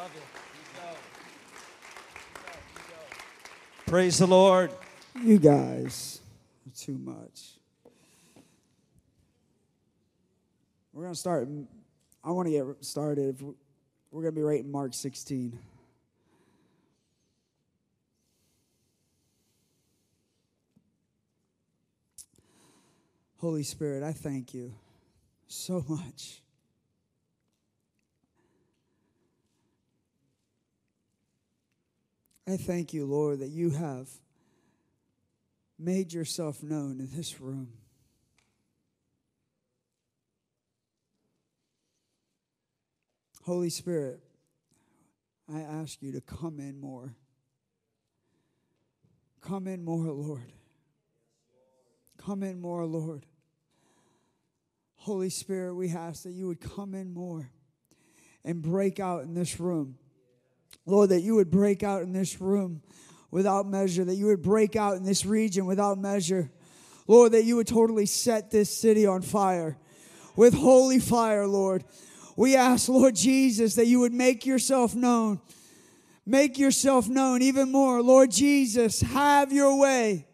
Love it. Praise the Lord. You guys are too much. We're going to start. I want to get started. We're going to be right in Mark 16. Holy Spirit, I thank you so much. I thank you, Lord, that you have made yourself known in this room. Holy Spirit, I ask you to come in more. Come in more, Lord. Come in more, Lord. Holy Spirit, we ask that you would come in more and break out in this room. Lord, that you would break out in this room without measure, that you would break out in this region without measure. Lord, that you would totally set this city on fire with holy fire, Lord. We ask, Lord Jesus, that you would make yourself known. Make yourself known even more. Lord Jesus, have your way.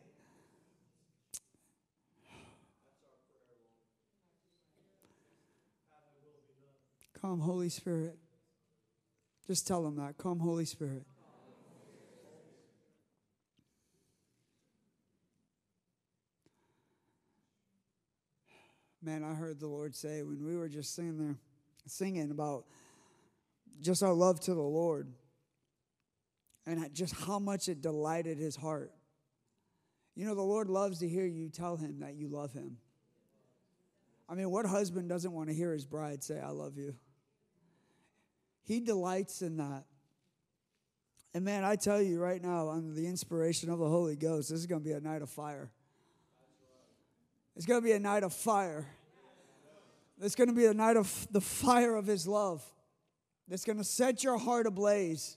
Come, Holy Spirit. Just tell them that. Come, Holy Spirit. Man, I heard the Lord say when we were just singing there, singing about just our love to the Lord and just how much it delighted his heart. You know, the Lord loves to hear you tell him that you love him. I mean, what husband doesn't want to hear his bride say, I love you? He delights in that. And man, I tell you right now, under the inspiration of the Holy Ghost, this is going to be a night of fire. It's going to be a night of fire. It's going to be a night of the fire of His love that's going to set your heart ablaze.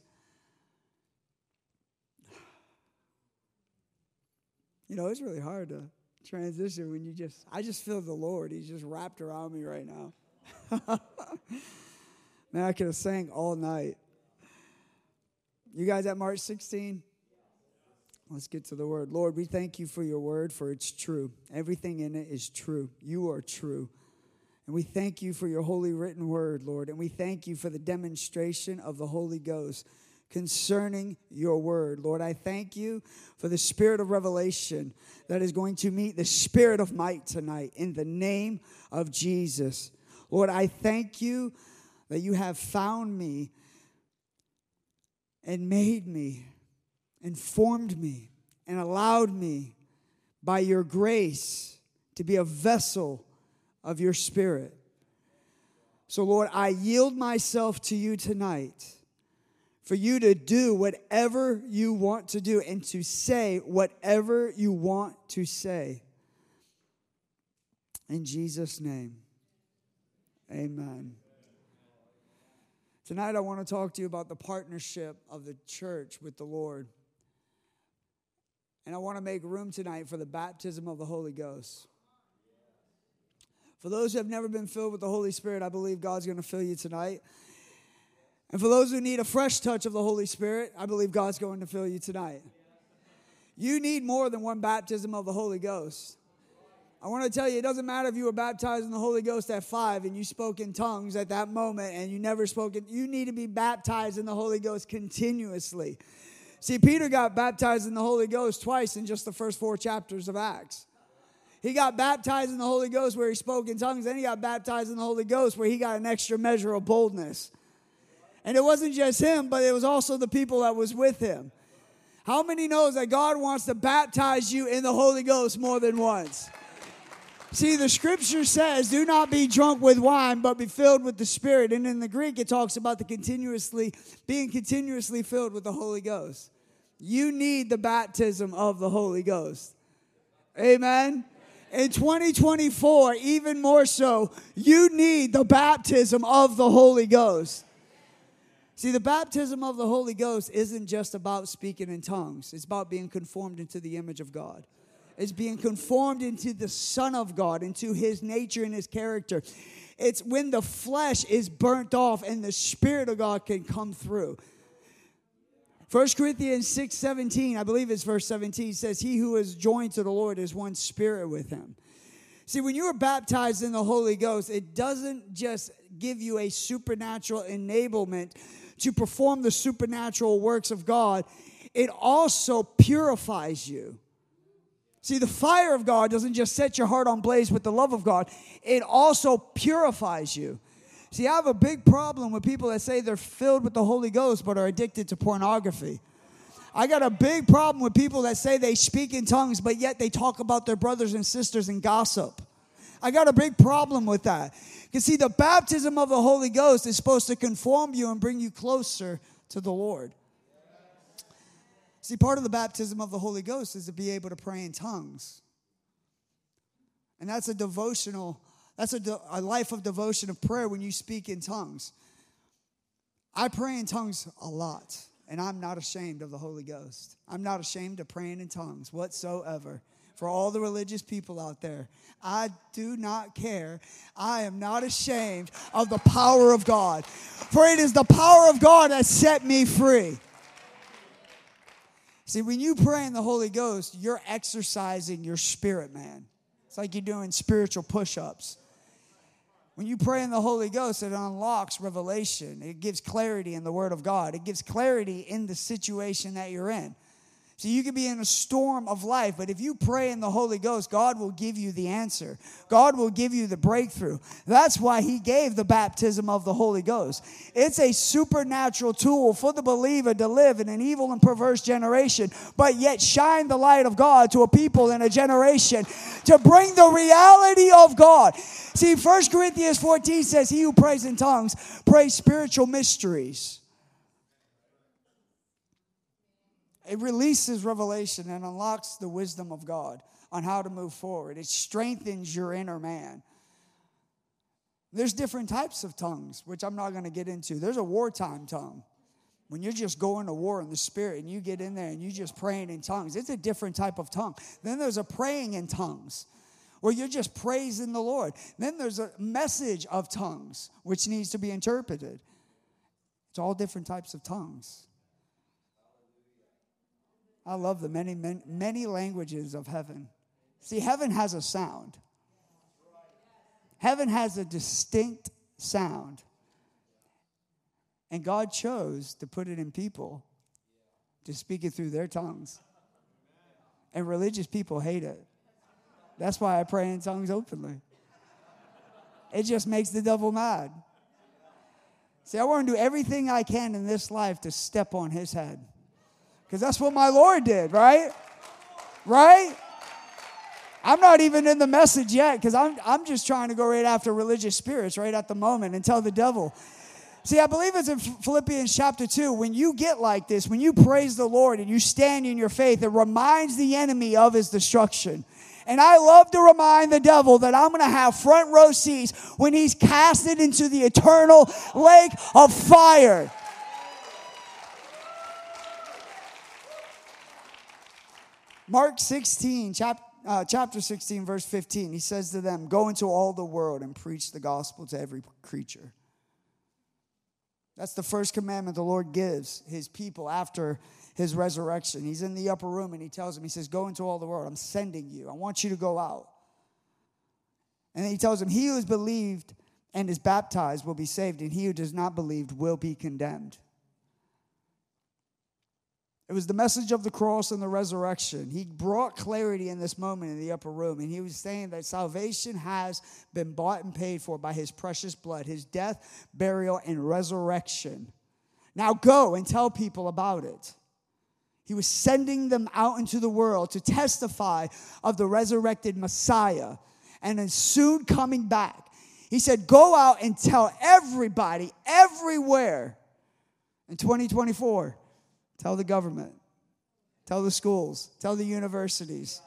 You know, it's really hard to transition when you just, I just feel the Lord. He's just wrapped around me right now. Man, I could have sang all night. You guys at Mark 16? Let's get to the word. Lord, we thank you for your word, for it's true. Everything in it is true. You are true. And we thank you for your holy written word, Lord. And we thank you for the demonstration of the Holy Ghost concerning your word. Lord, I thank you for the spirit of revelation that is going to meet the spirit of might tonight in the name of Jesus. Lord, I thank you that you have found me and made me and formed me and allowed me by your grace to be a vessel of your spirit. So, Lord, I yield myself to you tonight for you to do whatever you want to do and to say whatever you want to say. In Jesus' name, amen. Tonight, I want to talk to you about the partnership of the church with the Lord. And I want to make room tonight for the baptism of the Holy Ghost. For those who have never been filled with the Holy Spirit, I believe God's going to fill you tonight. And for those who need a fresh touch of the Holy Spirit, I believe God's going to fill you tonight. You need more than one baptism of the Holy Ghost. I want to tell you, it doesn't matter if you were baptized in the Holy Ghost at five and you spoke in tongues at that moment and you never spoke in, you need to be baptized in the Holy Ghost continuously. See, Peter got baptized in the Holy Ghost twice in just the first four chapters of Acts. He got baptized in the Holy Ghost where he spoke in tongues, then he got baptized in the Holy Ghost where he got an extra measure of boldness. And it wasn't just him, but it was also the people that was with him. How many knows that God wants to baptize you in the Holy Ghost more than once? See, the scripture says, do not be drunk with wine, but be filled with the Spirit. And in the Greek, it talks about the continuously, being continuously filled with the Holy Ghost. You need the baptism of the Holy Ghost. Amen. In 2024, even more so, you need the baptism of the Holy Ghost. See, the baptism of the Holy Ghost isn't just about speaking in tongues, it's about being conformed into the image of God is being conformed into the Son of God, into his nature and his character. It's when the flesh is burnt off and the Spirit of God can come through. 1 Corinthians 6 17, I believe it's verse 17, says, He who is joined to the Lord is one spirit with him. See, when you are baptized in the Holy Ghost, it doesn't just give you a supernatural enablement to perform the supernatural works of God, it also purifies you. See, the fire of God doesn't just set your heart on blaze with the love of God, it also purifies you. See, I have a big problem with people that say they're filled with the Holy Ghost but are addicted to pornography. I got a big problem with people that say they speak in tongues but yet they talk about their brothers and sisters and gossip. I got a big problem with that. Because, see, the baptism of the Holy Ghost is supposed to conform you and bring you closer to the Lord. See, part of the baptism of the Holy Ghost is to be able to pray in tongues. And that's a devotional, that's a, de- a life of devotion of prayer when you speak in tongues. I pray in tongues a lot, and I'm not ashamed of the Holy Ghost. I'm not ashamed of praying in tongues whatsoever for all the religious people out there. I do not care. I am not ashamed of the power of God, for it is the power of God that set me free. See, when you pray in the Holy Ghost, you're exercising your spirit, man. It's like you're doing spiritual push ups. When you pray in the Holy Ghost, it unlocks revelation. It gives clarity in the Word of God. It gives clarity in the situation that you're in. So you can be in a storm of life, but if you pray in the Holy Ghost, God will give you the answer. God will give you the breakthrough. That's why He gave the baptism of the Holy Ghost. It's a supernatural tool for the believer to live in an evil and perverse generation, but yet shine the light of God to a people in a generation to bring the reality of God. See, 1 Corinthians 14 says, He who prays in tongues prays spiritual mysteries. It releases revelation and unlocks the wisdom of God on how to move forward. It strengthens your inner man. There's different types of tongues, which I'm not going to get into. There's a wartime tongue. When you're just going to war in the spirit and you get in there and you just praying in tongues, it's a different type of tongue. Then there's a praying in tongues where you're just praising the Lord. Then there's a message of tongues which needs to be interpreted. It's all different types of tongues. I love the many, many, many languages of heaven. See, heaven has a sound. Heaven has a distinct sound. And God chose to put it in people to speak it through their tongues. And religious people hate it. That's why I pray in tongues openly. It just makes the devil mad. See, I want to do everything I can in this life to step on his head. Because that's what my Lord did, right? Right? I'm not even in the message yet because I'm, I'm just trying to go right after religious spirits right at the moment and tell the devil. See, I believe it's in Philippians chapter 2. When you get like this, when you praise the Lord and you stand in your faith, it reminds the enemy of his destruction. And I love to remind the devil that I'm going to have front row seats when he's casted into the eternal lake of fire. Mark 16, chap, uh, chapter 16, verse 15, he says to them, Go into all the world and preach the gospel to every creature. That's the first commandment the Lord gives his people after his resurrection. He's in the upper room and he tells them, He says, Go into all the world. I'm sending you. I want you to go out. And then he tells them, He who has believed and is baptized will be saved, and he who does not believe will be condemned. It was the message of the cross and the resurrection. He brought clarity in this moment in the upper room, and he was saying that salvation has been bought and paid for by his precious blood, his death, burial, and resurrection. Now go and tell people about it. He was sending them out into the world to testify of the resurrected Messiah and then soon coming back. He said, Go out and tell everybody, everywhere in 2024 Tell the government. Tell the schools. Tell the universities.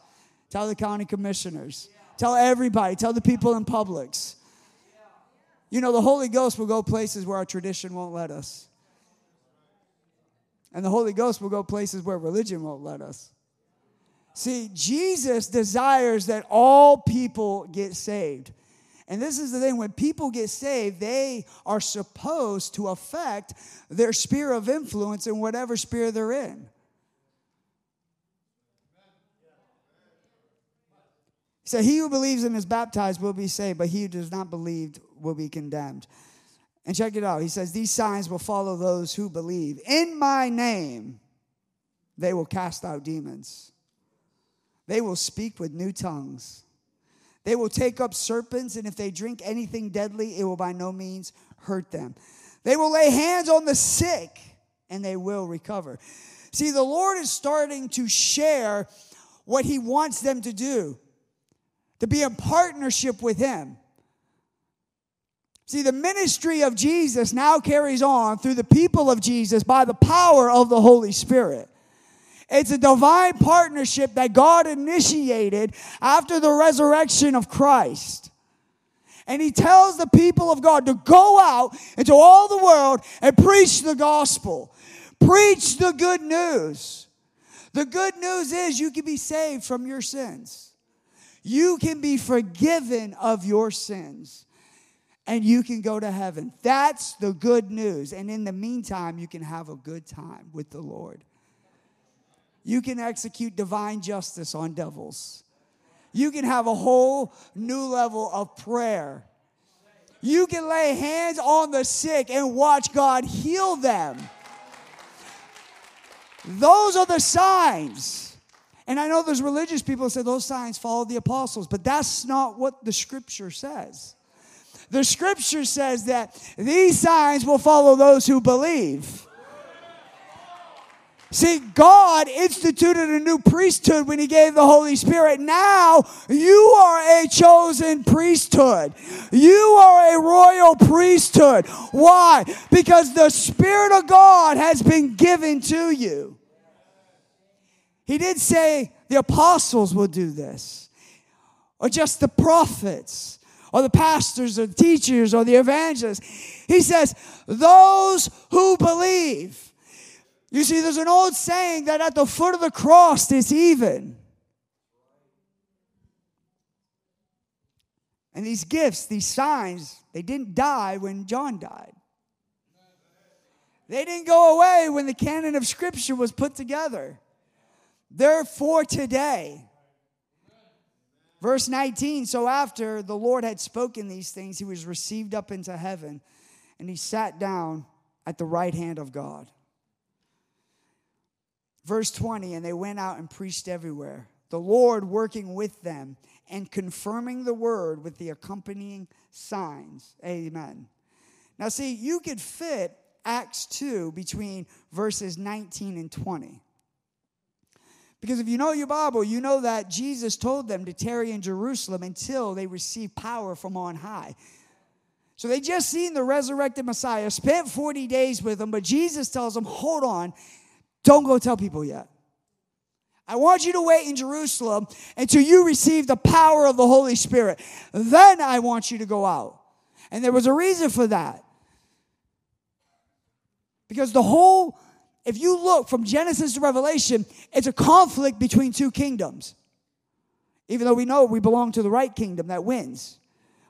Tell the county commissioners. Tell everybody. Tell the people in Publix. You know, the Holy Ghost will go places where our tradition won't let us. And the Holy Ghost will go places where religion won't let us. See, Jesus desires that all people get saved. And this is the thing when people get saved, they are supposed to affect their sphere of influence in whatever sphere they're in. So he who believes and is baptized will be saved, but he who does not believe will be condemned. And check it out. He says, These signs will follow those who believe. In my name, they will cast out demons. They will speak with new tongues. They will take up serpents, and if they drink anything deadly, it will by no means hurt them. They will lay hands on the sick, and they will recover. See, the Lord is starting to share what He wants them to do, to be in partnership with Him. See, the ministry of Jesus now carries on through the people of Jesus by the power of the Holy Spirit. It's a divine partnership that God initiated after the resurrection of Christ. And he tells the people of God to go out into all the world and preach the gospel. Preach the good news. The good news is you can be saved from your sins. You can be forgiven of your sins. And you can go to heaven. That's the good news. And in the meantime, you can have a good time with the Lord. You can execute divine justice on devils. You can have a whole new level of prayer. You can lay hands on the sick and watch God heal them. Those are the signs. And I know there's religious people say those signs follow the apostles, but that's not what the scripture says. The scripture says that these signs will follow those who believe. See, God instituted a new priesthood when He gave the Holy Spirit. Now you are a chosen priesthood. You are a royal priesthood. Why? Because the Spirit of God has been given to you. He did say the apostles will do this, or just the prophets, or the pastors, or the teachers, or the evangelists. He says, those who believe. You see, there's an old saying that at the foot of the cross it's even. And these gifts, these signs, they didn't die when John died. They didn't go away when the canon of Scripture was put together. They're for today. Verse 19 So after the Lord had spoken these things, he was received up into heaven and he sat down at the right hand of God. Verse 20, and they went out and preached everywhere, the Lord working with them and confirming the word with the accompanying signs. Amen. Now, see, you could fit Acts 2 between verses 19 and 20. Because if you know your Bible, you know that Jesus told them to tarry in Jerusalem until they receive power from on high. So they just seen the resurrected Messiah, spent 40 days with them, but Jesus tells them, hold on, don't go tell people yet. I want you to wait in Jerusalem until you receive the power of the Holy Spirit. Then I want you to go out. And there was a reason for that. Because the whole, if you look from Genesis to Revelation, it's a conflict between two kingdoms. Even though we know we belong to the right kingdom that wins.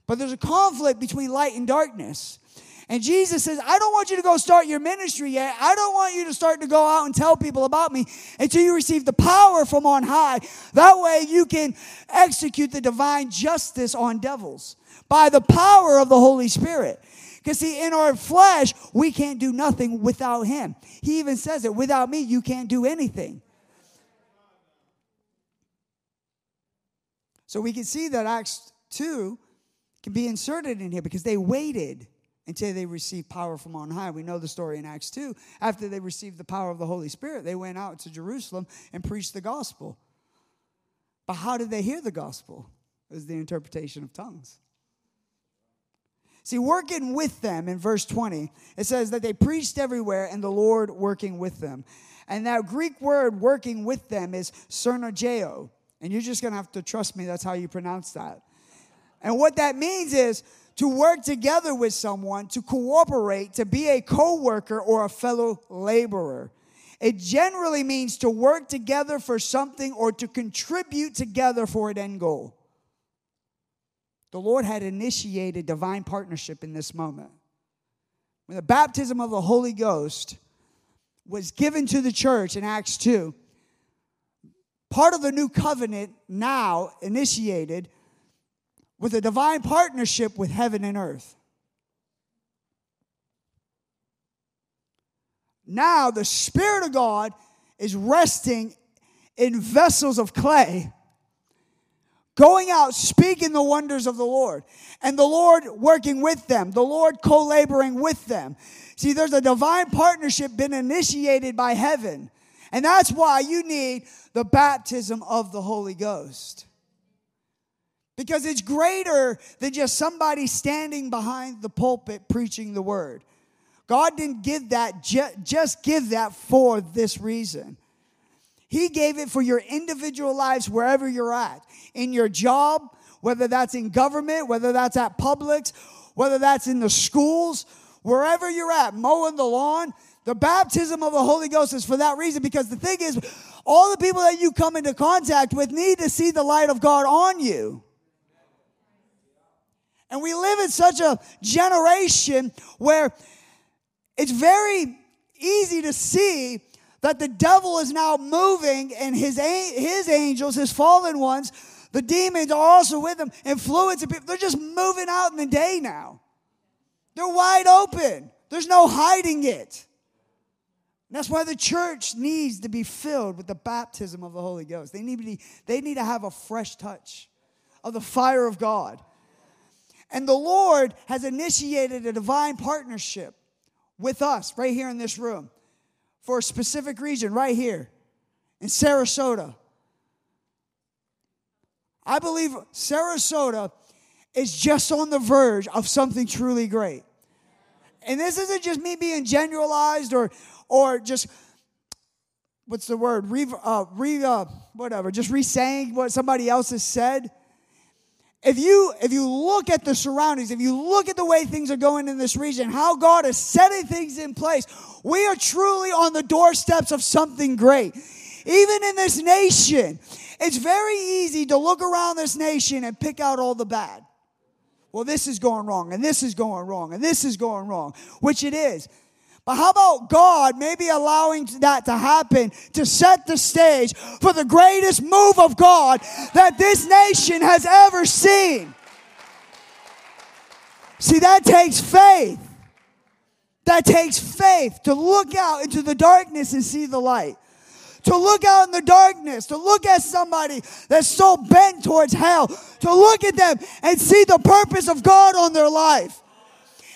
But there's a conflict between light and darkness. And Jesus says, I don't want you to go start your ministry yet. I don't want you to start to go out and tell people about me until you receive the power from on high. That way you can execute the divine justice on devils by the power of the Holy Spirit. Because, see, in our flesh, we can't do nothing without Him. He even says it without me, you can't do anything. So we can see that Acts 2 can be inserted in here because they waited until they received power from on high. We know the story in Acts 2. After they received the power of the Holy Spirit, they went out to Jerusalem and preached the gospel. But how did they hear the gospel? It was the interpretation of tongues. See, working with them in verse 20, it says that they preached everywhere and the Lord working with them. And that Greek word working with them is cernergeo. And you're just going to have to trust me, that's how you pronounce that. And what that means is to work together with someone, to cooperate, to be a co worker or a fellow laborer. It generally means to work together for something or to contribute together for an end goal. the Lord had initiated divine partnership in this moment. When the baptism of the Holy Ghost was given to the church in Acts 2, part of the new covenant now initiated with a divine partnership with heaven and earth. Now the Spirit of God is resting in vessels of clay, going out speaking the wonders of the Lord, and the Lord working with them, the Lord co laboring with them. See, there's a divine partnership been initiated by heaven, and that's why you need the baptism of the Holy Ghost. Because it's greater than just somebody standing behind the pulpit preaching the word. God didn't give that, just give that for this reason. He gave it for your individual lives wherever you're at. In your job, whether that's in government, whether that's at Publix, whether that's in the schools, wherever you're at, mowing the lawn. The baptism of the Holy Ghost is for that reason because the thing is, all the people that you come into contact with need to see the light of God on you. And we live in such a generation where it's very easy to see that the devil is now moving and his, his angels, his fallen ones, the demons are also with him, influencing people. They're just moving out in the day now. They're wide open. There's no hiding it. And that's why the church needs to be filled with the baptism of the Holy Ghost. They need to, they need to have a fresh touch of the fire of God. And the Lord has initiated a divine partnership with us right here in this room for a specific region right here in Sarasota. I believe Sarasota is just on the verge of something truly great. And this isn't just me being generalized or or just what's the word re, uh, re uh, whatever just re-saying what somebody else has said if you if you look at the surroundings if you look at the way things are going in this region how god is setting things in place we are truly on the doorsteps of something great. Even in this nation it's very easy to look around this nation and pick out all the bad. Well this is going wrong and this is going wrong and this is going wrong which it is but how about God maybe allowing that to happen to set the stage for the greatest move of God that this nation has ever seen? See, that takes faith. That takes faith to look out into the darkness and see the light. To look out in the darkness, to look at somebody that's so bent towards hell, to look at them and see the purpose of God on their life.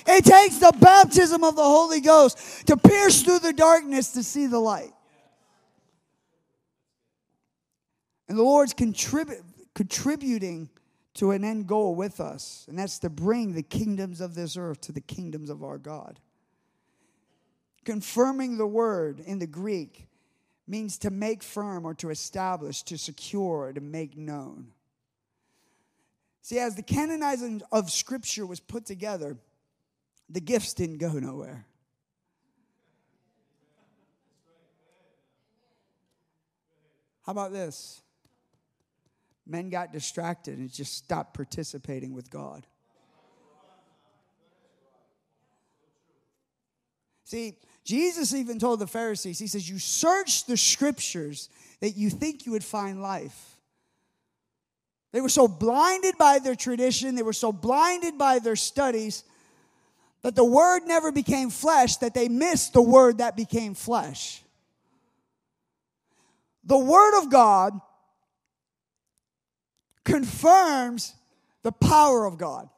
It takes the baptism of the Holy Ghost to pierce through the darkness to see the light. And the Lord's contrib- contributing to an end goal with us, and that's to bring the kingdoms of this earth to the kingdoms of our God. Confirming the word in the Greek means to make firm or to establish, to secure, to make known. See, as the canonizing of Scripture was put together, the gifts didn't go nowhere. How about this? Men got distracted and just stopped participating with God. See, Jesus even told the Pharisees, He says, You search the scriptures that you think you would find life. They were so blinded by their tradition, they were so blinded by their studies that the word never became flesh, that they missed the word that became flesh. The word of God confirms the power of God.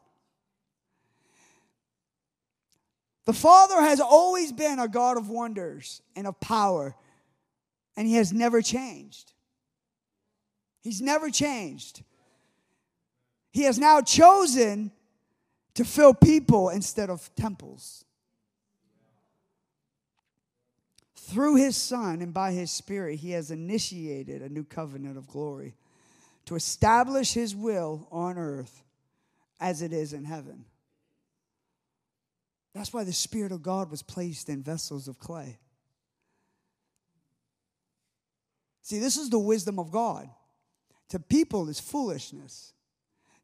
The Father has always been a God of wonders and of power, and He has never changed. He's never changed. He has now chosen to fill people instead of temples. Through his Son and by his Spirit, he has initiated a new covenant of glory to establish his will on earth as it is in heaven. That's why the Spirit of God was placed in vessels of clay. See, this is the wisdom of God. To people, is foolishness.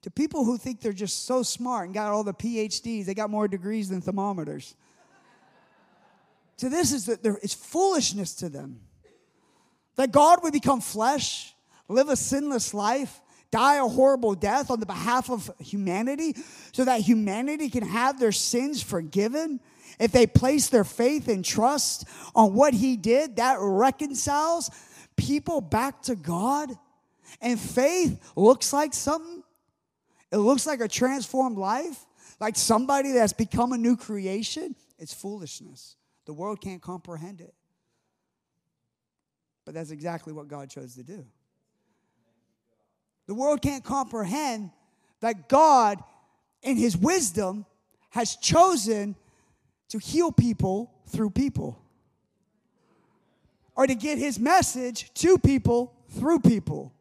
To people who think they're just so smart and got all the PhDs, they got more degrees than thermometers. to this is that is foolishness to them. That God would become flesh, live a sinless life, die a horrible death on the behalf of humanity so that humanity can have their sins forgiven. If they place their faith and trust on what he did, that reconciles people back to God. And faith looks like something it looks like a transformed life, like somebody that's become a new creation. It's foolishness. The world can't comprehend it. But that's exactly what God chose to do. The world can't comprehend that God, in His wisdom, has chosen to heal people through people or to get His message to people through people.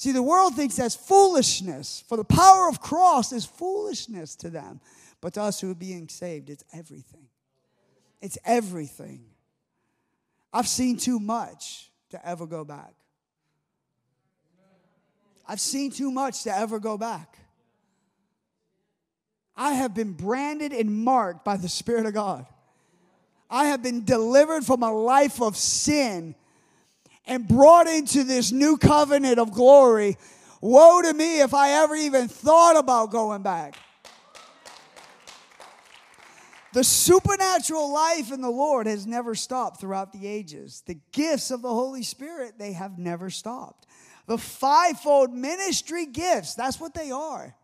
See, the world thinks that's foolishness, for the power of cross is foolishness to them. But to us who are being saved, it's everything. It's everything. I've seen too much to ever go back. I've seen too much to ever go back. I have been branded and marked by the Spirit of God. I have been delivered from a life of sin and brought into this new covenant of glory. Woe to me if I ever even thought about going back. The supernatural life in the Lord has never stopped throughout the ages. The gifts of the Holy Spirit, they have never stopped. The fivefold ministry gifts, that's what they are.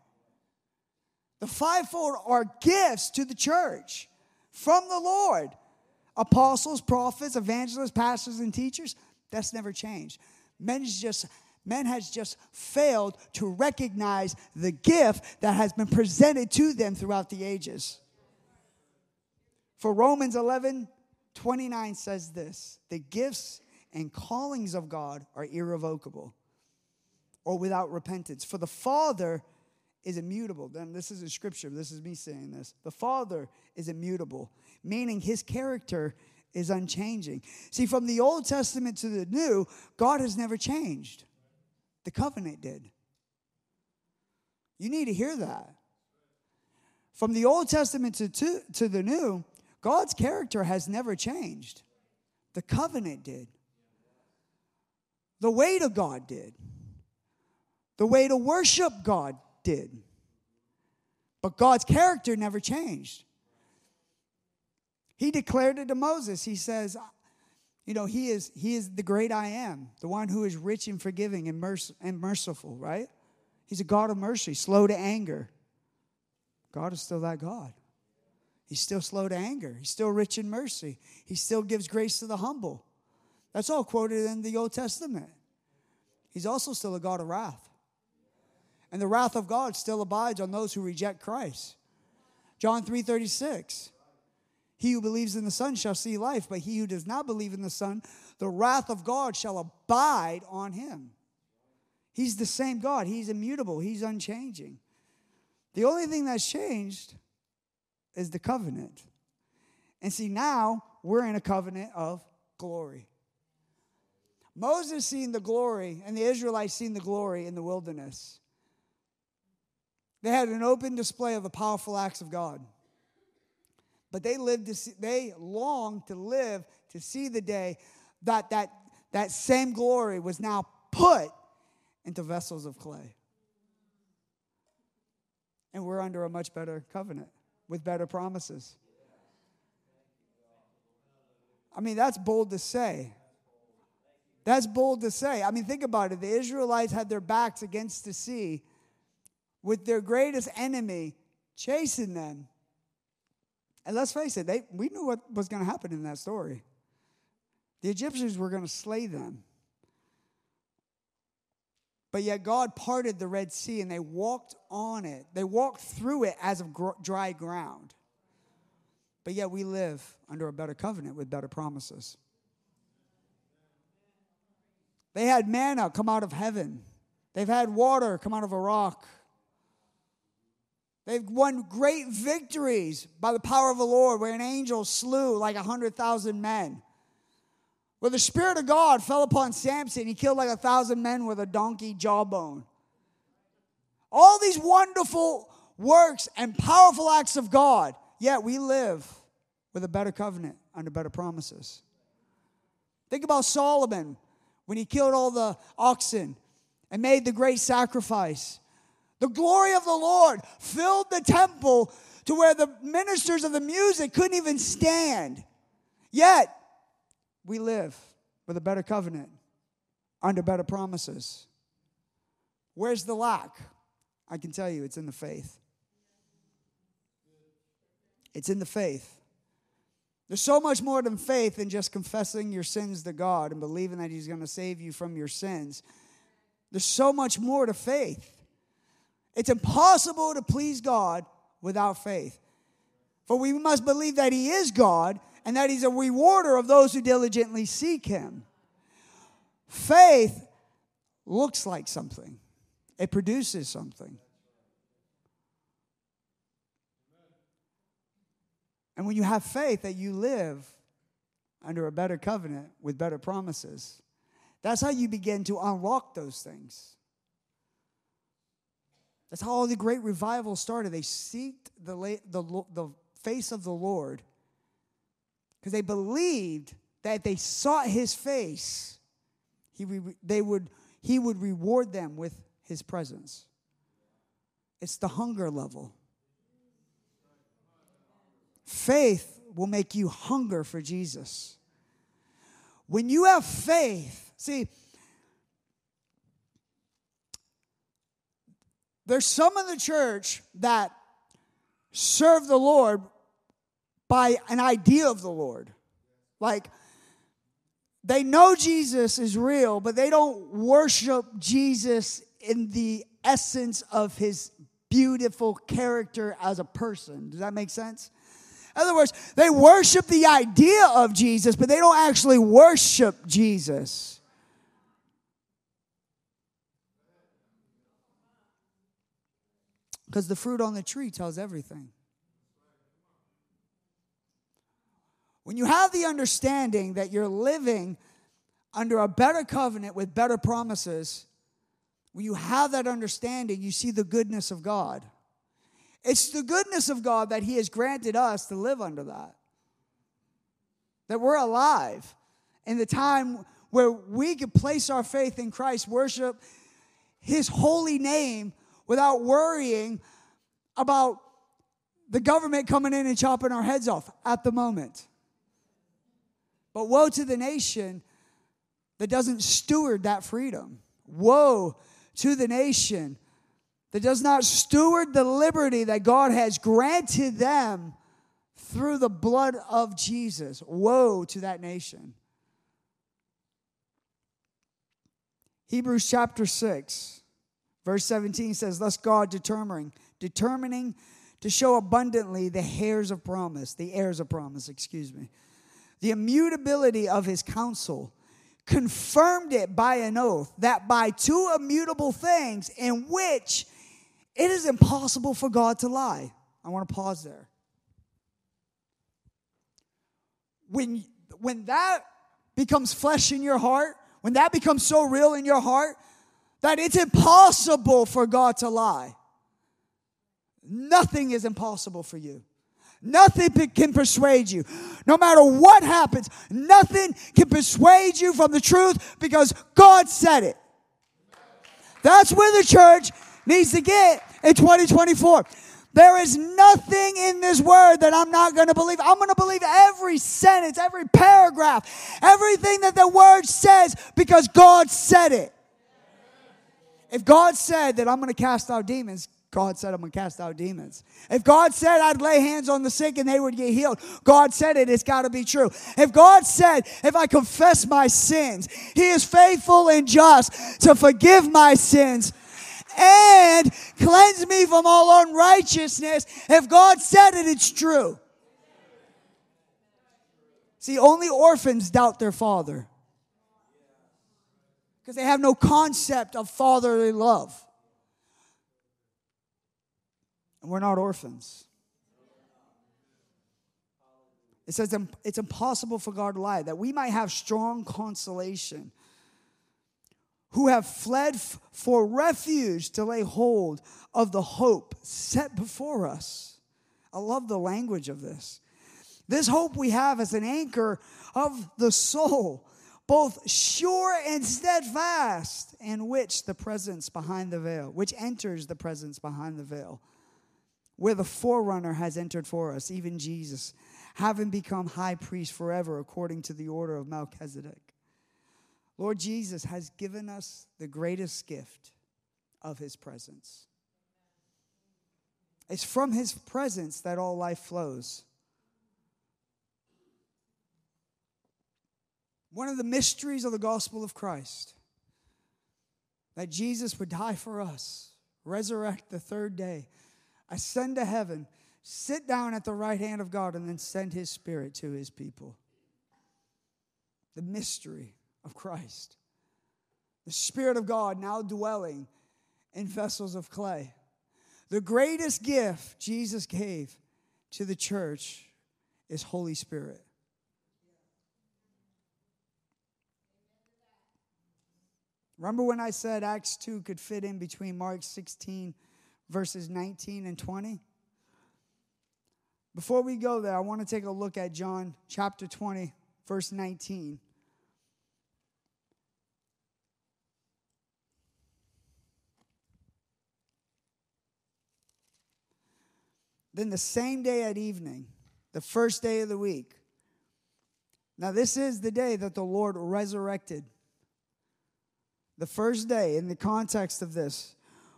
The fivefold are gifts to the church from the Lord apostles, prophets, evangelists, pastors, and teachers. That's never changed. Men's just men has just failed to recognize the gift that has been presented to them throughout the ages. For Romans 11, 29 says this the gifts and callings of God are irrevocable or without repentance. For the Father is immutable. Then this is a scripture. This is me saying this. The Father is immutable, meaning his character is unchanging. See, from the Old Testament to the New, God has never changed. The covenant did. You need to hear that. From the Old Testament to, to, to the New, God's character has never changed. The covenant did. The way to God did. The way to worship God did. But God's character never changed. He declared it to Moses. He says, you know, he is, he is the great I am, the one who is rich in forgiving and, merc- and merciful, right? He's a God of mercy, slow to anger. God is still that God. He's still slow to anger. He's still rich in mercy. He still gives grace to the humble. That's all quoted in the Old Testament. He's also still a God of wrath. And the wrath of God still abides on those who reject Christ. John 3:36. He who believes in the Son shall see life, but he who does not believe in the Son, the wrath of God shall abide on him. He's the same God. He's immutable. He's unchanging. The only thing that's changed is the covenant. And see, now we're in a covenant of glory. Moses seen the glory, and the Israelites seen the glory in the wilderness. They had an open display of the powerful acts of God. But they lived to see, they longed to live to see the day that that, that same glory was now put into vessels of clay. And we're under a much better covenant with better promises. I mean, that's bold to say. That's bold to say. I mean, think about it. The Israelites had their backs against the sea with their greatest enemy chasing them. And let's face it, they, we knew what was going to happen in that story. The Egyptians were going to slay them. But yet God parted the Red Sea and they walked on it. They walked through it as of dry ground. But yet we live under a better covenant with better promises. They had manna come out of heaven. They've had water come out of a rock. They've won great victories by the power of the Lord, where an angel slew like a hundred thousand men. Where the Spirit of God fell upon Samson, he killed like a thousand men with a donkey jawbone. All these wonderful works and powerful acts of God, yet we live with a better covenant under better promises. Think about Solomon when he killed all the oxen and made the great sacrifice. The glory of the Lord filled the temple to where the ministers of the music couldn't even stand. Yet, we live with a better covenant under better promises. Where's the lack? I can tell you it's in the faith. It's in the faith. There's so much more than faith than just confessing your sins to God and believing that He's going to save you from your sins. There's so much more to faith. It's impossible to please God without faith. For we must believe that He is God and that He's a rewarder of those who diligently seek Him. Faith looks like something, it produces something. And when you have faith that you live under a better covenant with better promises, that's how you begin to unlock those things. That's how all the great revivals started. They seeked the, the, the face of the Lord because they believed that they sought his face, he, they would, he would reward them with his presence. It's the hunger level. Faith will make you hunger for Jesus. When you have faith, see, there's some in the church that serve the Lord by an idea of the Lord. Like, they know Jesus is real, but they don't worship Jesus in the essence of his beautiful character as a person. Does that make sense? In other words, they worship the idea of Jesus, but they don't actually worship Jesus. Because the fruit on the tree tells everything. When you have the understanding that you're living under a better covenant with better promises, when you have that understanding, you see the goodness of God. It's the goodness of God that He has granted us to live under that. That we're alive in the time where we can place our faith in Christ, worship His holy name without worrying about the government coming in and chopping our heads off at the moment. But woe to the nation that doesn't steward that freedom. Woe to the nation that does not steward the liberty that God has granted them through the blood of Jesus. Woe to that nation. Hebrews chapter 6, verse 17 says, Thus God determining, determining to show abundantly the heirs of promise, the heirs of promise, excuse me, the immutability of his counsel confirmed it by an oath that by two immutable things in which it is impossible for God to lie. I want to pause there. When, when that becomes flesh in your heart, when that becomes so real in your heart that it's impossible for God to lie, nothing is impossible for you. Nothing can persuade you. No matter what happens, nothing can persuade you from the truth because God said it. That's where the church needs to get in 2024. There is nothing in this word that I'm not going to believe. I'm going to believe every sentence, every paragraph, everything that the word says because God said it. If God said that I'm going to cast out demons, God said I'm going to cast out demons. If God said I'd lay hands on the sick and they would get healed, God said it, it's got to be true. If God said if I confess my sins, He is faithful and just to forgive my sins and cleanse me from all unrighteousness. If God said it, it's true. See, only orphans doubt their father because they have no concept of fatherly love. And we're not orphans. It says it's impossible for God to lie, that we might have strong consolation who have fled for refuge to lay hold of the hope set before us. I love the language of this. This hope we have as an anchor of the soul, both sure and steadfast, in which the presence behind the veil, which enters the presence behind the veil, where the forerunner has entered for us, even Jesus, having become high priest forever according to the order of Melchizedek. Lord Jesus has given us the greatest gift of his presence. It's from his presence that all life flows. One of the mysteries of the gospel of Christ that Jesus would die for us, resurrect the third day, ascend to heaven, sit down at the right hand of God, and then send his spirit to his people. The mystery of Christ. The Spirit of God now dwelling in vessels of clay. The greatest gift Jesus gave to the church is Holy Spirit. Remember when I said Acts 2 could fit in between Mark 16, verses 19 and 20? Before we go there, I want to take a look at John chapter 20, verse 19. Then the same day at evening, the first day of the week. Now, this is the day that the Lord resurrected. The first day, in the context of this,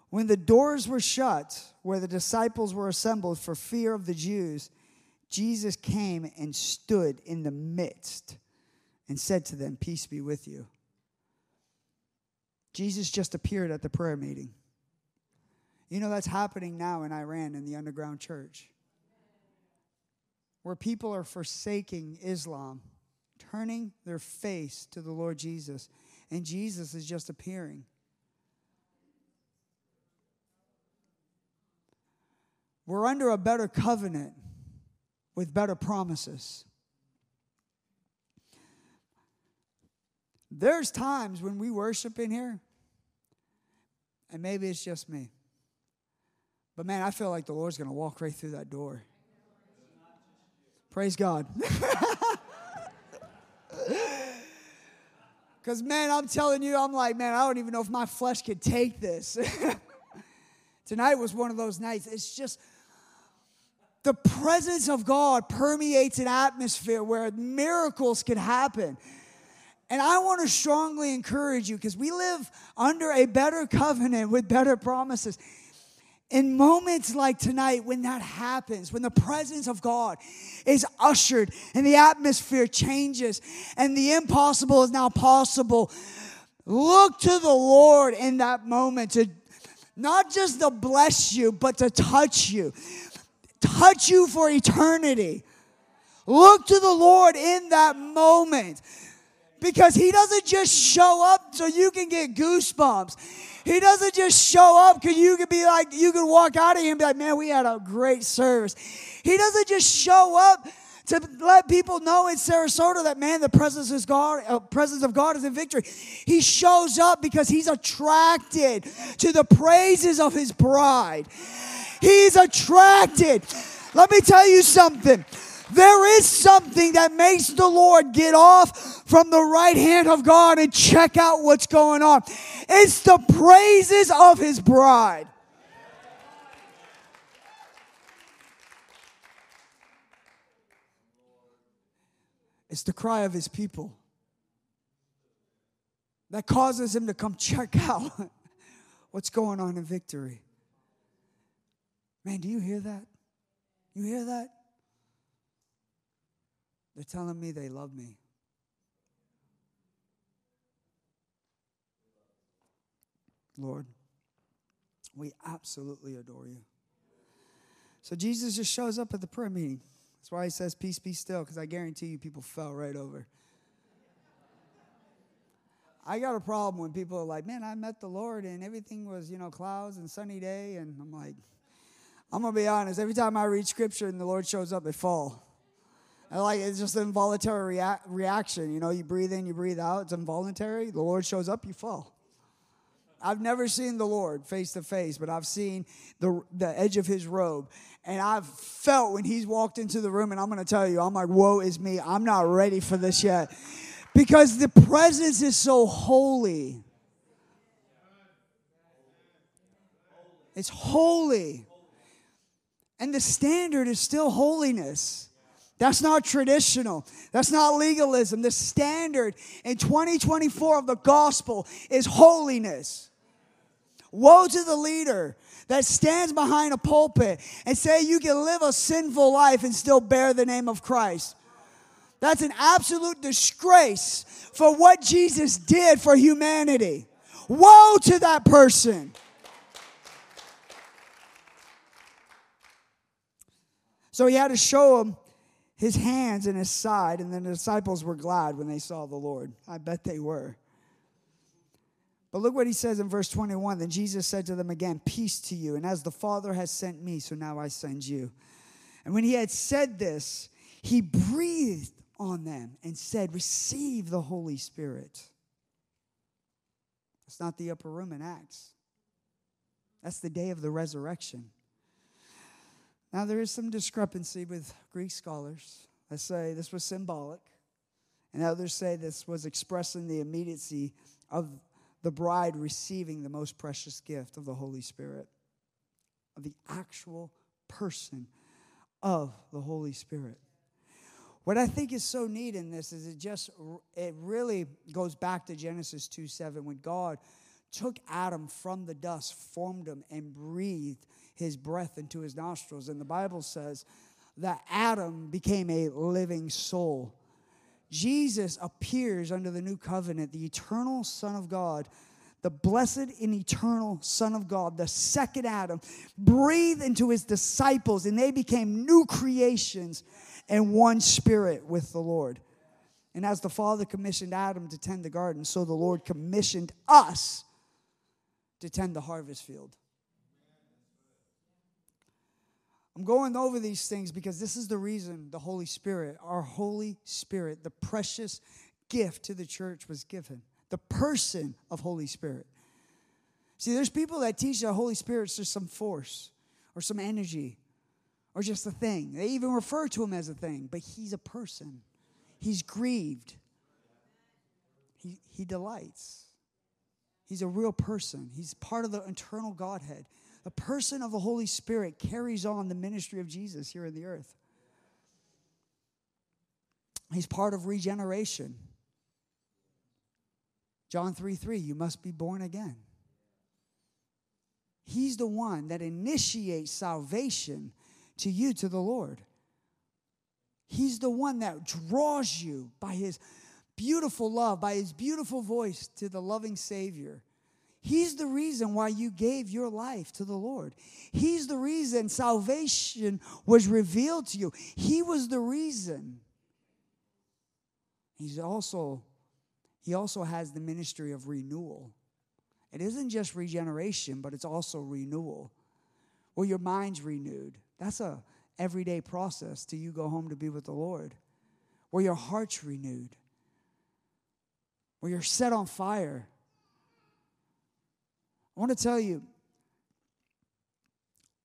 when the doors were shut, where the disciples were assembled for fear of the Jews, Jesus came and stood in the midst and said to them, Peace be with you. Jesus just appeared at the prayer meeting. You know, that's happening now in Iran in the underground church, where people are forsaking Islam, turning their face to the Lord Jesus, and Jesus is just appearing. We're under a better covenant with better promises. There's times when we worship in here, and maybe it's just me. But man, I feel like the Lord's going to walk right through that door. Praise God. Because, man, I'm telling you, I'm like, man, I don't even know if my flesh could take this. Tonight was one of those nights. It's just the presence of God permeates an atmosphere where miracles can happen. And I want to strongly encourage you because we live under a better covenant with better promises. In moments like tonight, when that happens, when the presence of God is ushered and the atmosphere changes and the impossible is now possible, look to the Lord in that moment to not just to bless you, but to touch you, touch you for eternity. Look to the Lord in that moment because He doesn't just show up so you can get goosebumps. He doesn't just show up because you could be like, you could walk out of here and be like, man, we had a great service. He doesn't just show up to let people know in Sarasota that man, the presence of God, uh, presence of God is in victory. He shows up because he's attracted to the praises of his bride. He's attracted. Let me tell you something. There is something that makes the Lord get off from the right hand of God and check out what's going on. It's the praises of his bride. It's the cry of his people that causes him to come check out what's going on in victory. Man, do you hear that? You hear that? They're telling me they love me. Lord, we absolutely adore you. So Jesus just shows up at the prayer meeting. That's why he says, Peace be still, because I guarantee you people fell right over. I got a problem when people are like, Man, I met the Lord and everything was, you know, clouds and sunny day. And I'm like, I'm going to be honest. Every time I read scripture and the Lord shows up, they fall. I like it's just an involuntary rea- reaction. You know, you breathe in, you breathe out. It's involuntary. The Lord shows up, you fall. I've never seen the Lord face to face, but I've seen the, the edge of his robe. And I've felt when he's walked into the room, and I'm going to tell you, I'm like, woe is me. I'm not ready for this yet. Because the presence is so holy. It's holy. And the standard is still holiness. That's not traditional. That's not legalism. The standard in 2024 of the gospel is holiness. Woe to the leader that stands behind a pulpit and say you can live a sinful life and still bear the name of Christ. That's an absolute disgrace for what Jesus did for humanity. Woe to that person. So he had to show him his hands and his side, and the disciples were glad when they saw the Lord. I bet they were. But look what he says in verse 21. Then Jesus said to them again, Peace to you. And as the Father has sent me, so now I send you. And when he had said this, he breathed on them and said, Receive the Holy Spirit. That's not the upper room in Acts, that's the day of the resurrection. Now, there is some discrepancy with Greek scholars that say this was symbolic, and others say this was expressing the immediacy of the bride receiving the most precious gift of the Holy Spirit, of the actual person of the Holy Spirit. What I think is so neat in this is it just it really goes back to Genesis 2 7 when God took Adam from the dust, formed him, and breathed his breath into his nostrils. And the Bible says that Adam became a living soul. Jesus appears under the new covenant, the eternal Son of God, the blessed and eternal Son of God, the second Adam, breathed into his disciples, and they became new creations and one spirit with the Lord. And as the Father commissioned Adam to tend the garden, so the Lord commissioned us to tend the harvest field. I'm going over these things because this is the reason the Holy Spirit, our Holy Spirit, the precious gift to the church was given. The person of Holy Spirit. See, there's people that teach that Holy Spirit's just some force or some energy or just a thing. They even refer to him as a thing, but he's a person. He's grieved. He, he delights. He's a real person. He's part of the eternal Godhead. The person of the Holy Spirit carries on the ministry of Jesus here in the earth. He's part of regeneration. John 3 3, you must be born again. He's the one that initiates salvation to you, to the Lord. He's the one that draws you by his beautiful love, by his beautiful voice to the loving Savior. He's the reason why you gave your life to the Lord. He's the reason salvation was revealed to you. He was the reason. He's also he also has the ministry of renewal. It isn't just regeneration, but it's also renewal. Well, your mind's renewed. That's a everyday process till you go home to be with the Lord. Where your heart's renewed. Where you're set on fire I want to tell you,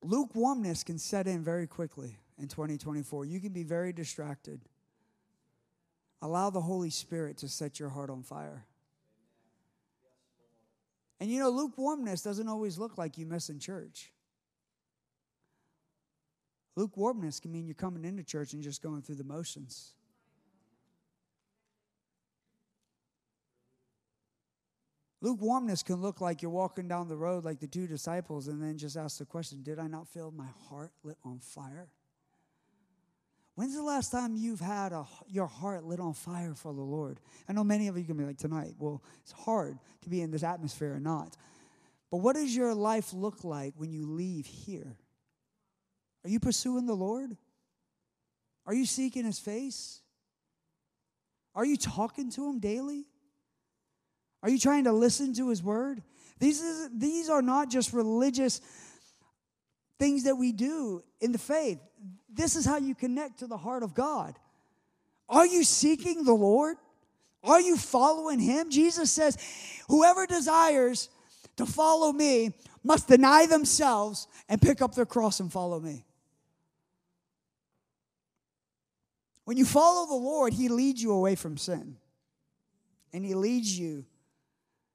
lukewarmness can set in very quickly in 2024. You can be very distracted. Allow the Holy Spirit to set your heart on fire. And you know, lukewarmness doesn't always look like you missing church. Lukewarmness can mean you're coming into church and just going through the motions. Lukewarmness can look like you're walking down the road like the two disciples and then just ask the question Did I not feel my heart lit on fire? When's the last time you've had a, your heart lit on fire for the Lord? I know many of you can be like, tonight, well, it's hard to be in this atmosphere or not. But what does your life look like when you leave here? Are you pursuing the Lord? Are you seeking His face? Are you talking to Him daily? Are you trying to listen to his word? These, is, these are not just religious things that we do in the faith. This is how you connect to the heart of God. Are you seeking the Lord? Are you following him? Jesus says, Whoever desires to follow me must deny themselves and pick up their cross and follow me. When you follow the Lord, He leads you away from sin. And He leads you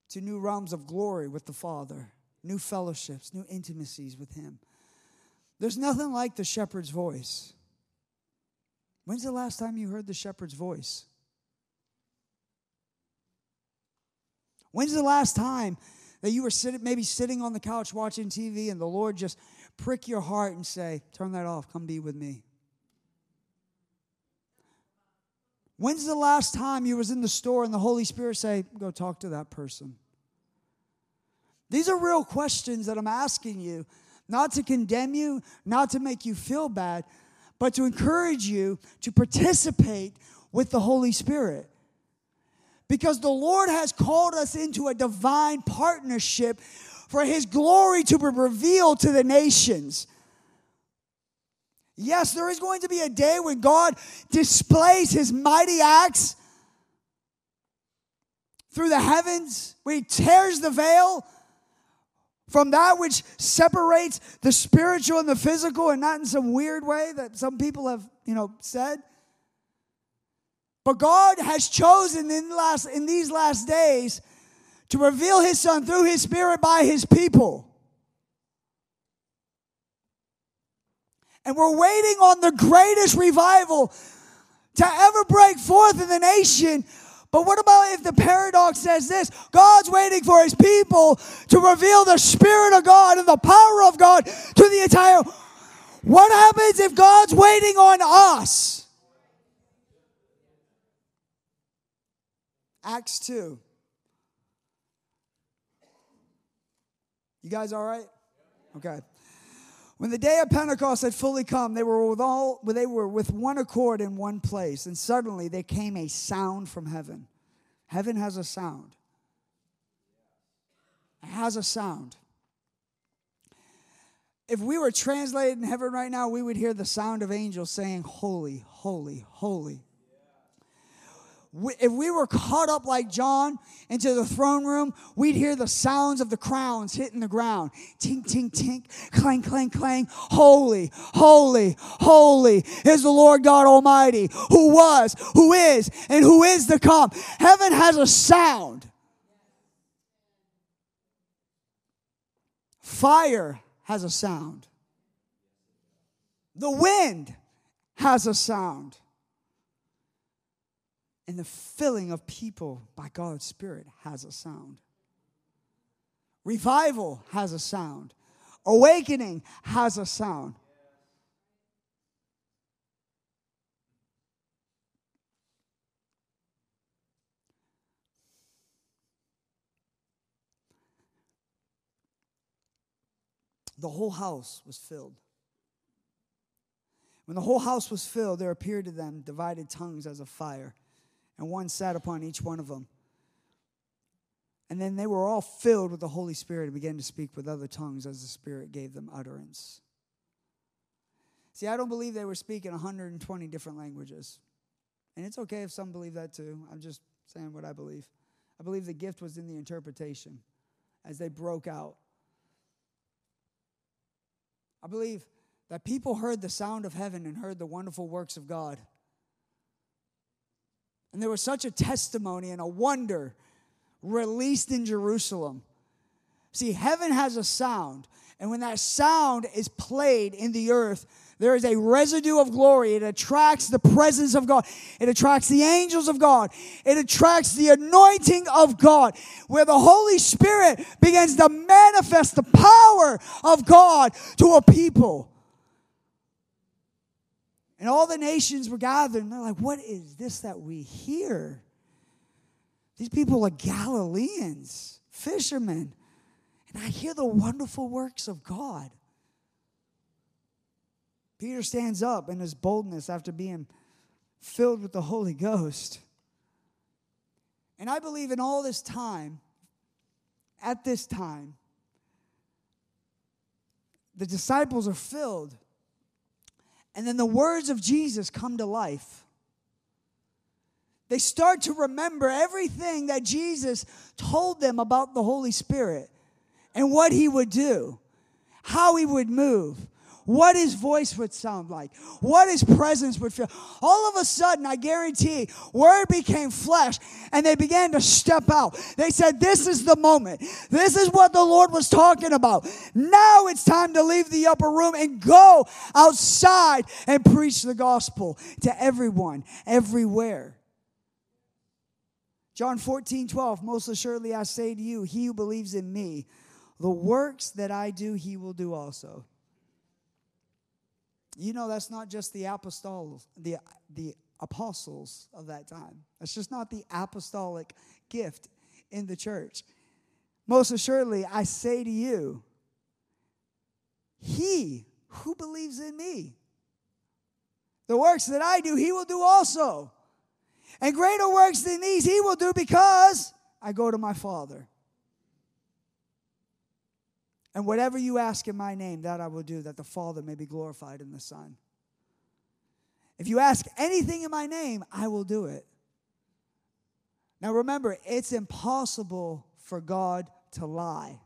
to new realms of glory with the Father, new fellowships, new intimacies with Him. There's nothing like the shepherd's voice. When's the last time you heard the shepherd's voice? When's the last time that you were sitting, maybe sitting on the couch watching TV and the Lord just prick your heart and say, Turn that off, come be with me? When's the last time you was in the store and the Holy Spirit say, go talk to that person? These are real questions that I'm asking you, not to condemn you, not to make you feel bad, but to encourage you to participate with the Holy Spirit. Because the Lord has called us into a divine partnership for his glory to be revealed to the nations. Yes, there is going to be a day when God displays his mighty acts through the heavens, when he tears the veil from that which separates the spiritual and the physical, and not in some weird way that some people have, you know, said. But God has chosen in, last, in these last days to reveal his son through his spirit by his people. And we're waiting on the greatest revival to ever break forth in the nation. But what about if the paradox says this? God's waiting for his people to reveal the Spirit of God and the power of God to the entire. What happens if God's waiting on us? Acts 2. You guys all right? Okay. When the day of Pentecost had fully come, they were with all they were with one accord in one place, and suddenly there came a sound from heaven. Heaven has a sound. It has a sound. If we were translated in heaven right now, we would hear the sound of angels saying, Holy, holy, holy if we were caught up like John into the throne room, we'd hear the sounds of the crowns hitting the ground. Tink, tink, tink, clang, clang, clang. Holy, holy, holy is the Lord God Almighty, who was, who is, and who is to come. Heaven has a sound. Fire has a sound. The wind has a sound and the filling of people by God's Spirit has a sound. Revival has a sound. Awakening has a sound. The whole house was filled. When the whole house was filled, there appeared to them divided tongues as of fire and one sat upon each one of them. And then they were all filled with the Holy Spirit and began to speak with other tongues as the Spirit gave them utterance. See, I don't believe they were speaking 120 different languages. And it's okay if some believe that too. I'm just saying what I believe. I believe the gift was in the interpretation as they broke out. I believe that people heard the sound of heaven and heard the wonderful works of God. And there was such a testimony and a wonder released in Jerusalem. See, heaven has a sound, and when that sound is played in the earth, there is a residue of glory. It attracts the presence of God. It attracts the angels of God. It attracts the anointing of God, where the Holy Spirit begins to manifest the power of God to a people. And all the nations were gathered, and they're like, What is this that we hear? These people are Galileans, fishermen. And I hear the wonderful works of God. Peter stands up in his boldness after being filled with the Holy Ghost. And I believe in all this time, at this time, the disciples are filled and then the words of Jesus come to life. They start to remember everything that Jesus told them about the Holy Spirit. and what he would do, how he would move, what his voice would sound like, what his presence would feel. All of a sudden, I guarantee, word became flesh and they began to step out. They said, This is the moment. This is what the Lord was talking about. Now it's time to leave the upper room and go outside and preach the gospel to everyone, everywhere. John 14, 12, most assuredly I say to you, he who believes in me, the works that I do, he will do also. You know, that's not just the apostles, the, the apostles of that time. That's just not the apostolic gift in the church. Most assuredly, I say to you, he who believes in me, the works that I do, he will do also. And greater works than these he will do because I go to my Father. And whatever you ask in my name, that I will do, that the Father may be glorified in the Son. If you ask anything in my name, I will do it. Now remember, it's impossible for God to lie.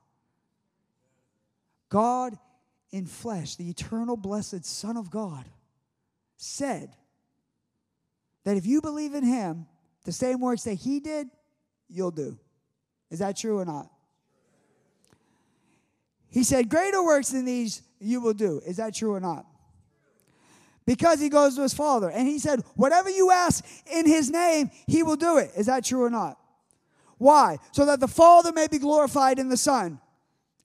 God in flesh, the eternal blessed Son of God, said that if you believe in Him, the same works that He did, you'll do. Is that true or not? He said, Greater works than these you will do. Is that true or not? Because he goes to his father. And he said, Whatever you ask in his name, he will do it. Is that true or not? Why? So that the Father may be glorified in the Son.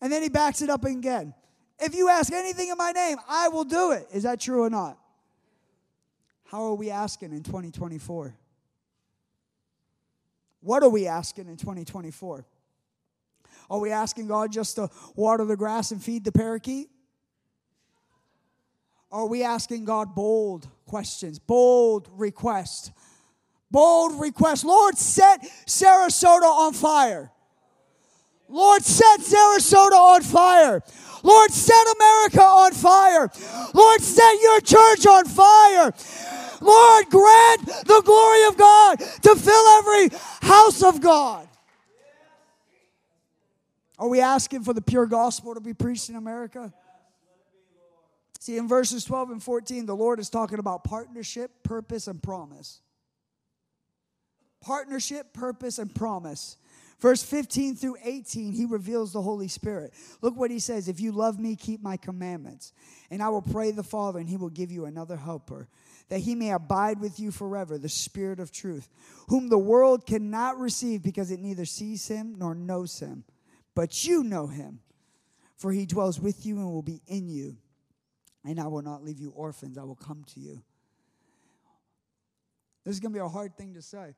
And then he backs it up again. If you ask anything in my name, I will do it. Is that true or not? How are we asking in 2024? What are we asking in 2024? Are we asking God just to water the grass and feed the parakeet? Are we asking God bold questions, bold requests? Bold requests. Lord, set Sarasota on fire. Lord, set Sarasota on fire. Lord, set America on fire. Lord, set your church on fire. Lord, grant the glory of God to fill every house of God. Are we asking for the pure gospel to be preached in America? See, in verses 12 and 14, the Lord is talking about partnership, purpose, and promise. Partnership, purpose, and promise. Verse 15 through 18, he reveals the Holy Spirit. Look what he says If you love me, keep my commandments. And I will pray the Father, and he will give you another helper, that he may abide with you forever, the Spirit of truth, whom the world cannot receive because it neither sees him nor knows him but you know him, for he dwells with you and will be in you. And I will not leave you orphans, I will come to you. This is going to be a hard thing to say.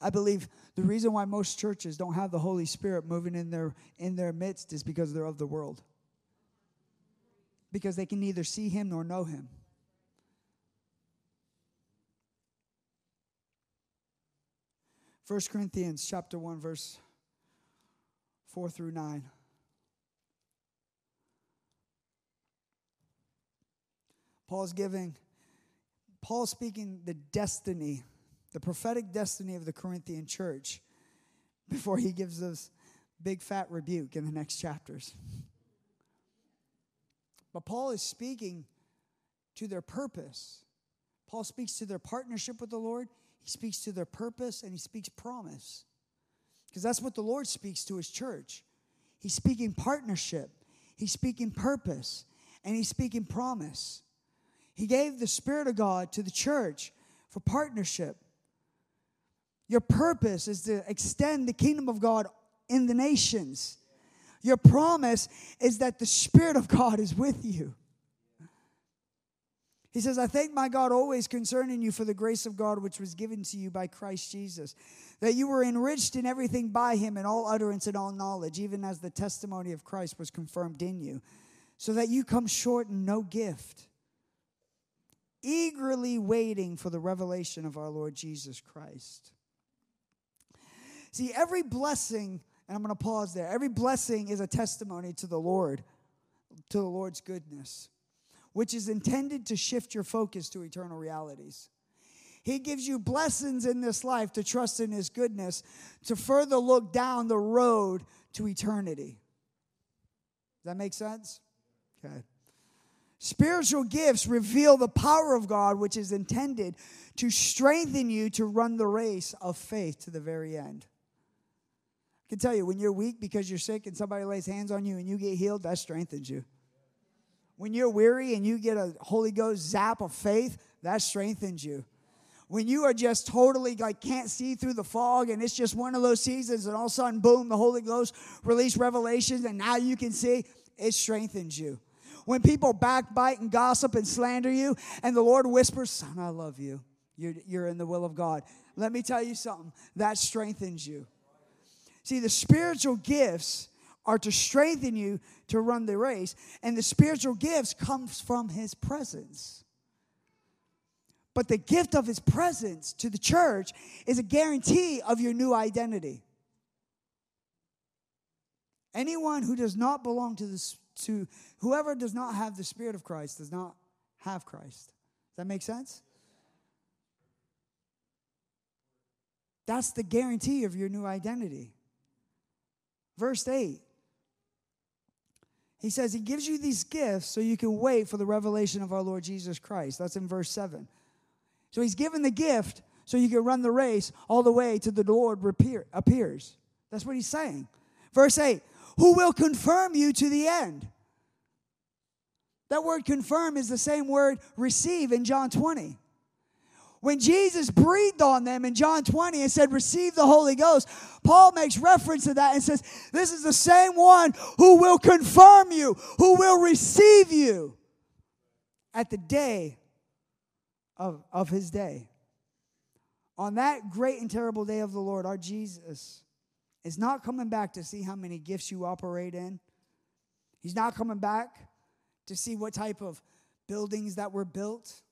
I believe the reason why most churches don't have the Holy Spirit moving in their in their midst is because they're of the world. Because they can neither see him nor know him. First Corinthians chapter 1 verse 4 through 9. Paul's giving, Paul's speaking the destiny, the prophetic destiny of the Corinthian church before he gives us big fat rebuke in the next chapters. But Paul is speaking to their purpose. Paul speaks to their partnership with the Lord, he speaks to their purpose, and he speaks promise. Because that's what the Lord speaks to his church. He's speaking partnership, he's speaking purpose, and he's speaking promise. He gave the Spirit of God to the church for partnership. Your purpose is to extend the kingdom of God in the nations. Your promise is that the Spirit of God is with you. He says, I thank my God always concerning you for the grace of God which was given to you by Christ Jesus, that you were enriched in everything by him in all utterance and all knowledge, even as the testimony of Christ was confirmed in you, so that you come short in no gift, eagerly waiting for the revelation of our Lord Jesus Christ. See, every blessing, and I'm going to pause there, every blessing is a testimony to the Lord, to the Lord's goodness which is intended to shift your focus to eternal realities. He gives you blessings in this life to trust in His goodness, to further look down the road to eternity. Does that make sense? Okay. Spiritual gifts reveal the power of God, which is intended to strengthen you to run the race of faith to the very end. I can tell you, when you're weak because you're sick and somebody lays hands on you and you get healed, that strengthens you. When you're weary and you get a Holy Ghost zap of faith, that strengthens you. When you are just totally like can't see through the fog and it's just one of those seasons and all of a sudden, boom, the Holy Ghost release revelations and now you can see, it strengthens you. When people backbite and gossip and slander you and the Lord whispers, Son, I love you. You're, you're in the will of God. Let me tell you something that strengthens you. See, the spiritual gifts are to strengthen you to run the race, and the spiritual gifts comes from his presence. But the gift of his presence to the church is a guarantee of your new identity. Anyone who does not belong to this to whoever does not have the spirit of Christ does not have Christ. Does that make sense? That's the guarantee of your new identity. Verse 8. He says he gives you these gifts so you can wait for the revelation of our Lord Jesus Christ. That's in verse 7. So he's given the gift so you can run the race all the way to the Lord appears. That's what he's saying. Verse 8 Who will confirm you to the end? That word confirm is the same word receive in John 20. When Jesus breathed on them in John 20 and said, Receive the Holy Ghost, Paul makes reference to that and says, This is the same one who will confirm you, who will receive you at the day of, of his day. On that great and terrible day of the Lord, our Jesus is not coming back to see how many gifts you operate in. He's not coming back to see what type of buildings that were built.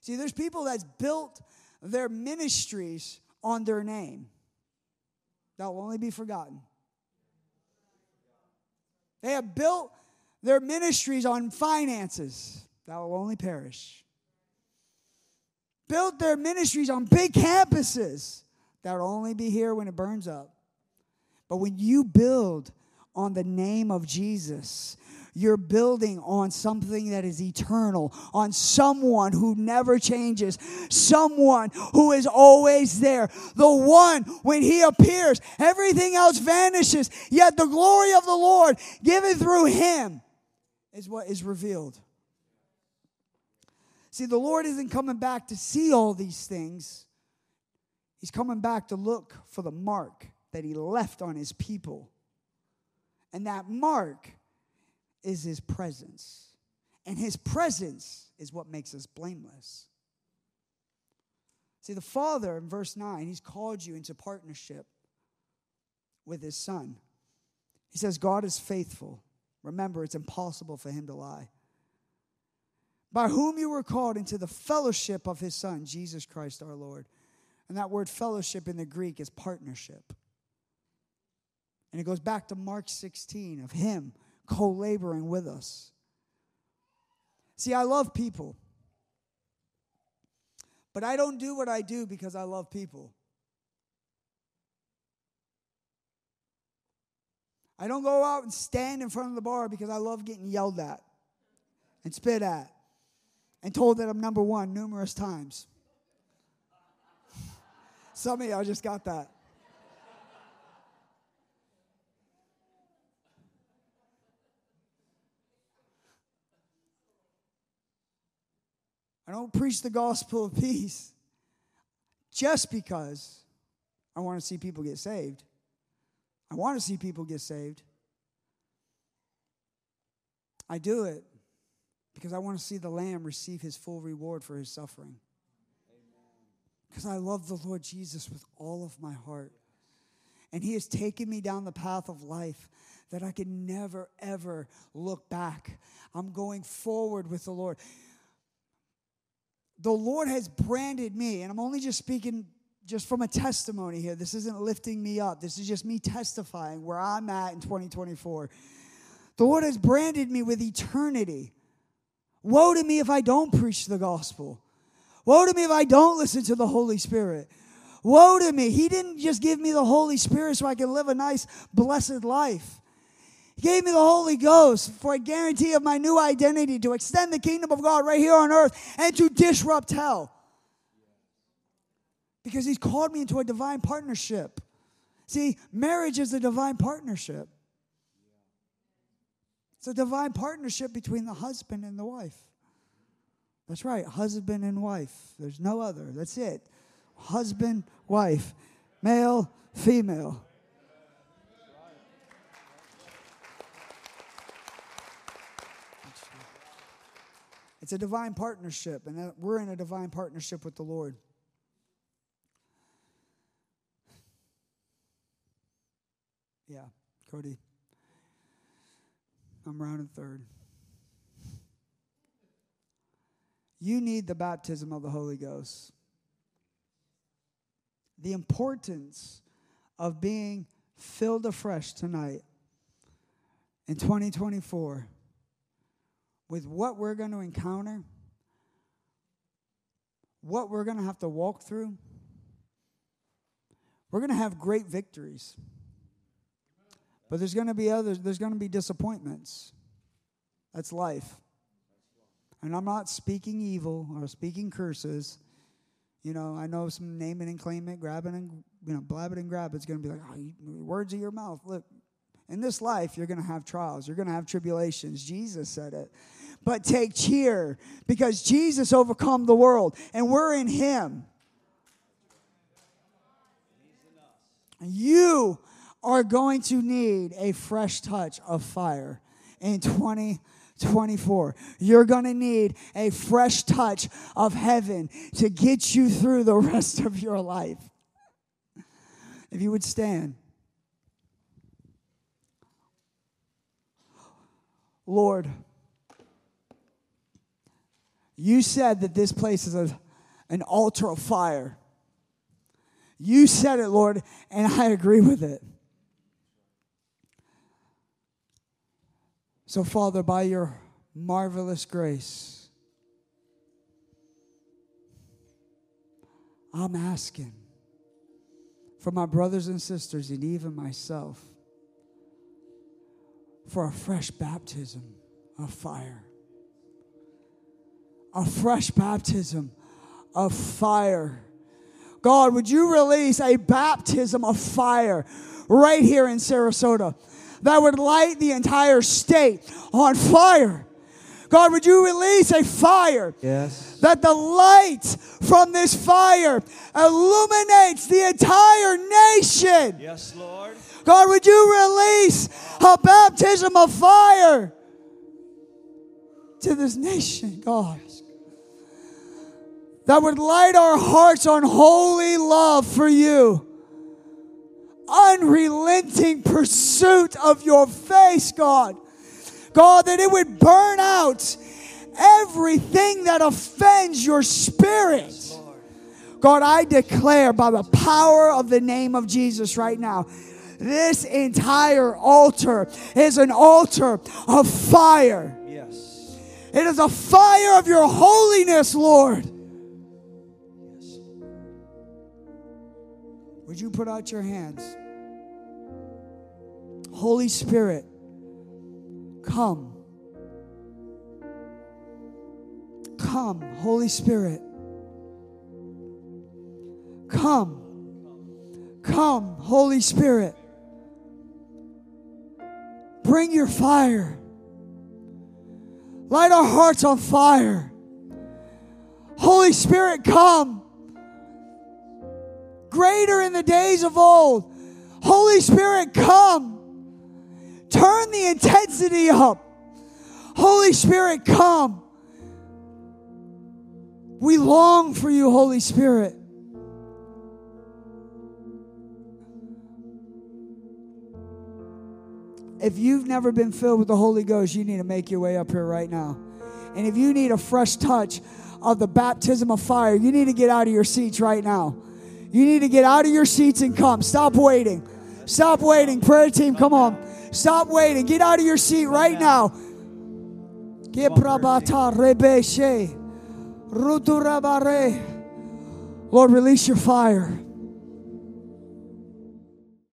See, there's people that's built their ministries on their name. That will only be forgotten. They have built their ministries on finances. That will only perish. Built their ministries on big campuses. That will only be here when it burns up. But when you build on the name of Jesus, you're building on something that is eternal, on someone who never changes, someone who is always there. The one, when he appears, everything else vanishes, yet the glory of the Lord given through him is what is revealed. See, the Lord isn't coming back to see all these things. He's coming back to look for the mark that he left on his people. And that mark is his presence. And his presence is what makes us blameless. See, the Father in verse 9, he's called you into partnership with his Son. He says, God is faithful. Remember, it's impossible for him to lie. By whom you were called into the fellowship of his Son, Jesus Christ our Lord. And that word fellowship in the Greek is partnership. And it goes back to Mark 16 of him co laboring with us. See, I love people. But I don't do what I do because I love people. I don't go out and stand in front of the bar because I love getting yelled at and spit at and told that I'm number one numerous times. Some of y'all just got that. I don't preach the gospel of peace just because I want to see people get saved. I want to see people get saved. I do it because I want to see the Lamb receive his full reward for his suffering. Because I love the Lord Jesus with all of my heart. And he has taken me down the path of life that I can never, ever look back. I'm going forward with the Lord the Lord has branded me, and I'm only just speaking just from a testimony here. This isn't lifting me up. This is just me testifying where I'm at in 2024. The Lord has branded me with eternity. Woe to me if I don't preach the gospel. Woe to me if I don't listen to the Holy Spirit. Woe to me. He didn't just give me the Holy Spirit so I can live a nice, blessed life. Gave me the Holy Ghost for a guarantee of my new identity to extend the kingdom of God right here on earth and to disrupt hell. Because He's called me into a divine partnership. See, marriage is a divine partnership. It's a divine partnership between the husband and the wife. That's right, husband and wife. There's no other. That's it. Husband, wife, male, female. It's a divine partnership, and we're in a divine partnership with the Lord. Yeah, Cody. I'm rounding third. You need the baptism of the Holy Ghost. The importance of being filled afresh tonight in 2024 with what we're going to encounter, what we're going to have to walk through, we're going to have great victories. But there's going to be others, there's going to be disappointments. That's life. And I'm not speaking evil or speaking curses. You know, I know some name it and claim it, grab it and, you know, blab it and grab it. It's going to be like, oh, words of your mouth. Look, in this life, you're going to have trials, you're going to have tribulations. Jesus said it but take cheer because Jesus overcome the world and we're in him. You are going to need a fresh touch of fire in 2024. You're going to need a fresh touch of heaven to get you through the rest of your life. If you would stand. Lord, you said that this place is a, an altar of fire. You said it, Lord, and I agree with it. So, Father, by your marvelous grace, I'm asking for my brothers and sisters and even myself for a fresh baptism of fire a fresh baptism of fire. God, would you release a baptism of fire right here in Sarasota that would light the entire state on fire? God, would you release a fire? Yes. That the light from this fire illuminates the entire nation. Yes, Lord. God, would you release a baptism of fire to this nation, God? that would light our hearts on holy love for you. Unrelenting pursuit of your face, God. God, that it would burn out everything that offends your spirit. God, I declare by the power of the name of Jesus right now, this entire altar is an altar of fire. It is a fire of your holiness, Lord. Would you put out your hands? Holy Spirit, come. Come, Holy Spirit. Come. Come, Holy Spirit. Bring your fire. Light our hearts on fire. Holy Spirit, come greater in the days of old. Holy Spirit, come. Turn the intensity up. Holy Spirit, come. We long for you, Holy Spirit. If you've never been filled with the Holy Ghost, you need to make your way up here right now. And if you need a fresh touch of the baptism of fire, you need to get out of your seats right now. You need to get out of your seats and come. Stop waiting. Stop waiting. Prayer team, come on. Stop waiting. Get out of your seat right now. Lord, release your fire.